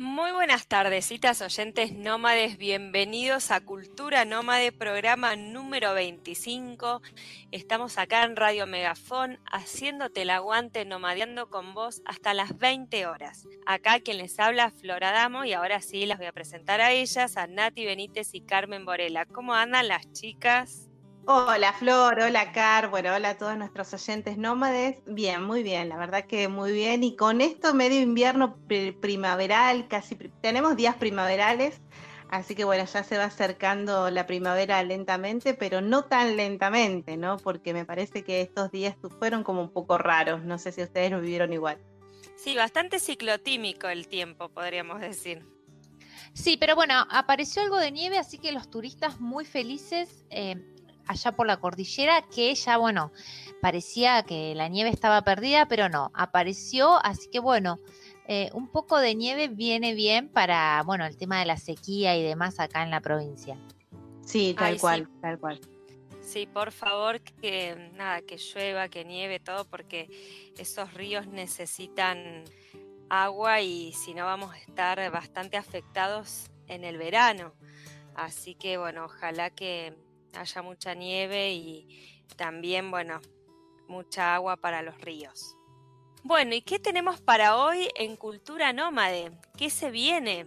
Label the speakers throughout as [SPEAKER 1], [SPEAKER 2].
[SPEAKER 1] Muy buenas tardecitas, oyentes nómades. Bienvenidos a Cultura Nómade, programa número 25. Estamos acá en Radio Megafón haciéndote el aguante, nomadeando con vos hasta las 20 horas. Acá quien les habla, Flora Damo, y ahora sí las voy a presentar a ellas, a Nati Benítez y Carmen Borela. ¿Cómo andan las chicas?
[SPEAKER 2] Hola Flor, hola Car, bueno, hola a todos nuestros oyentes nómades. Bien, muy bien, la verdad que muy bien. Y con esto medio invierno primaveral, casi tenemos días primaverales, así que bueno, ya se va acercando la primavera lentamente, pero no tan lentamente, ¿no? Porque me parece que estos días fueron como un poco raros, no sé si ustedes lo vivieron igual.
[SPEAKER 1] Sí, bastante ciclotímico el tiempo, podríamos decir.
[SPEAKER 3] Sí, pero bueno, apareció algo de nieve, así que los turistas muy felices. Eh, allá por la cordillera que ya, bueno, parecía que la nieve estaba perdida, pero no, apareció, así que bueno, eh, un poco de nieve viene bien para, bueno, el tema de la sequía y demás acá en la provincia.
[SPEAKER 2] Sí, tal cual, tal cual.
[SPEAKER 1] Sí, por favor, que nada, que llueva, que nieve, todo, porque esos ríos necesitan agua y si no vamos a estar bastante afectados en el verano. Así que bueno, ojalá que, haya mucha nieve y también, bueno, mucha agua para los ríos. Bueno, ¿y qué tenemos para hoy en Cultura Nómade? ¿Qué se viene?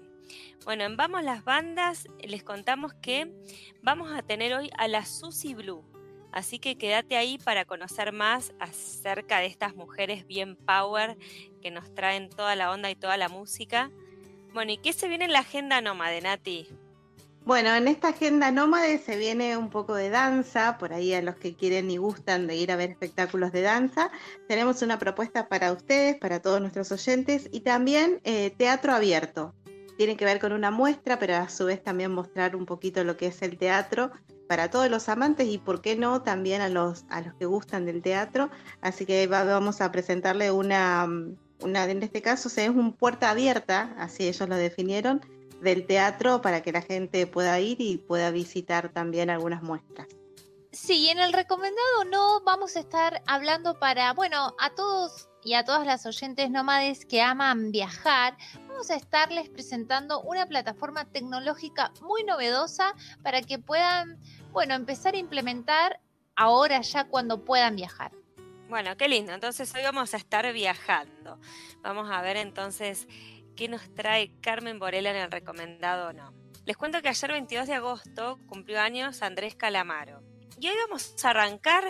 [SPEAKER 1] Bueno, en Vamos las Bandas les contamos que vamos a tener hoy a la Susie Blue. Así que quédate ahí para conocer más acerca de estas mujeres bien power que nos traen toda la onda y toda la música. Bueno, ¿y qué se viene en la agenda nómade, Nati?
[SPEAKER 2] Bueno, en esta agenda nómade se viene un poco de danza, por ahí a los que quieren y gustan de ir a ver espectáculos de danza. Tenemos una propuesta para ustedes, para todos nuestros oyentes, y también eh, teatro abierto. Tiene que ver con una muestra, pero a su vez también mostrar un poquito lo que es el teatro para todos los amantes y, por qué no, también a los, a los que gustan del teatro. Así que vamos a presentarle una, una, en este caso es un puerta abierta, así ellos lo definieron, del teatro para que la gente pueda ir y pueda visitar también algunas muestras.
[SPEAKER 3] Sí, en el recomendado no vamos a estar hablando para, bueno, a todos y a todas las oyentes nómades que aman viajar, vamos a estarles presentando una plataforma tecnológica muy novedosa para que puedan, bueno, empezar a implementar ahora ya cuando puedan viajar.
[SPEAKER 1] Bueno, qué lindo. Entonces hoy vamos a estar viajando. Vamos a ver entonces qué nos trae Carmen Borela en el recomendado o no. Les cuento que ayer 22 de agosto cumplió años Andrés Calamaro. Y hoy vamos a arrancar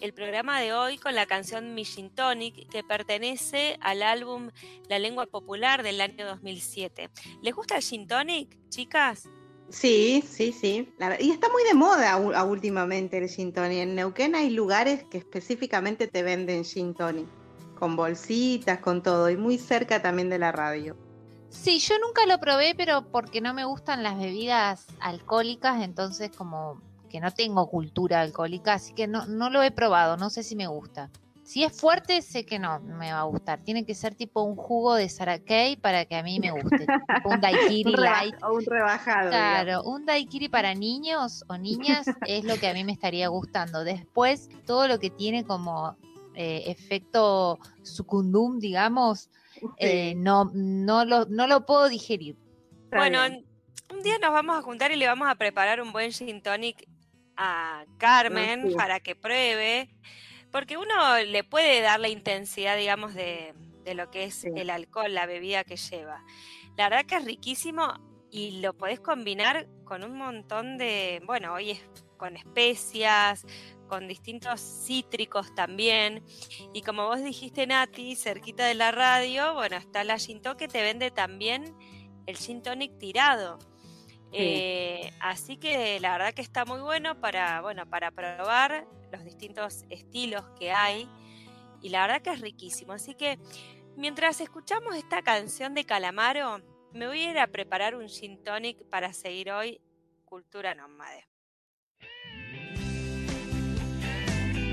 [SPEAKER 1] el programa de hoy con la canción Mission Tonic que pertenece al álbum La Lengua Popular del año 2007. ¿Les gusta el Gin Tonic, chicas?
[SPEAKER 2] Sí, sí, sí. y está muy de moda últimamente el Gin Tonic. En Neuquén hay lugares que específicamente te venden Gin Tonic, con bolsitas, con todo, y muy cerca también de la radio.
[SPEAKER 3] Sí, yo nunca lo probé, pero porque no me gustan las bebidas alcohólicas, entonces como que no tengo cultura alcohólica, así que no, no lo he probado, no sé si me gusta. Si es fuerte, sé que no me va a gustar. Tiene que ser tipo un jugo de Sarakei para que a mí me guste. un daiquiri light.
[SPEAKER 2] O un rebajado.
[SPEAKER 3] Claro, un daiquiri para niños o niñas es lo que a mí me estaría gustando. Después, todo lo que tiene como eh, efecto sucundum, digamos, eh, no, no, lo, no lo puedo digerir.
[SPEAKER 1] bueno, un día nos vamos a juntar y le vamos a preparar un buen gin tonic a Carmen para que pruebe, porque uno le puede dar la intensidad, digamos, de, lo que es el alcohol, la bebida que lleva. La verdad que es riquísimo y lo podés combinar con un montón de, bueno, hoy es con especias, con distintos cítricos también. Y como vos dijiste, Nati, cerquita de la radio, bueno, está la Shinto que te vende también el Gin Tonic tirado. Eh, así que la verdad que está muy bueno para, bueno, para probar los distintos estilos que hay. Y la verdad que es riquísimo. Así que mientras escuchamos esta canción de Calamaro, me voy a ir a preparar un gin tonic para seguir hoy Cultura Nómade.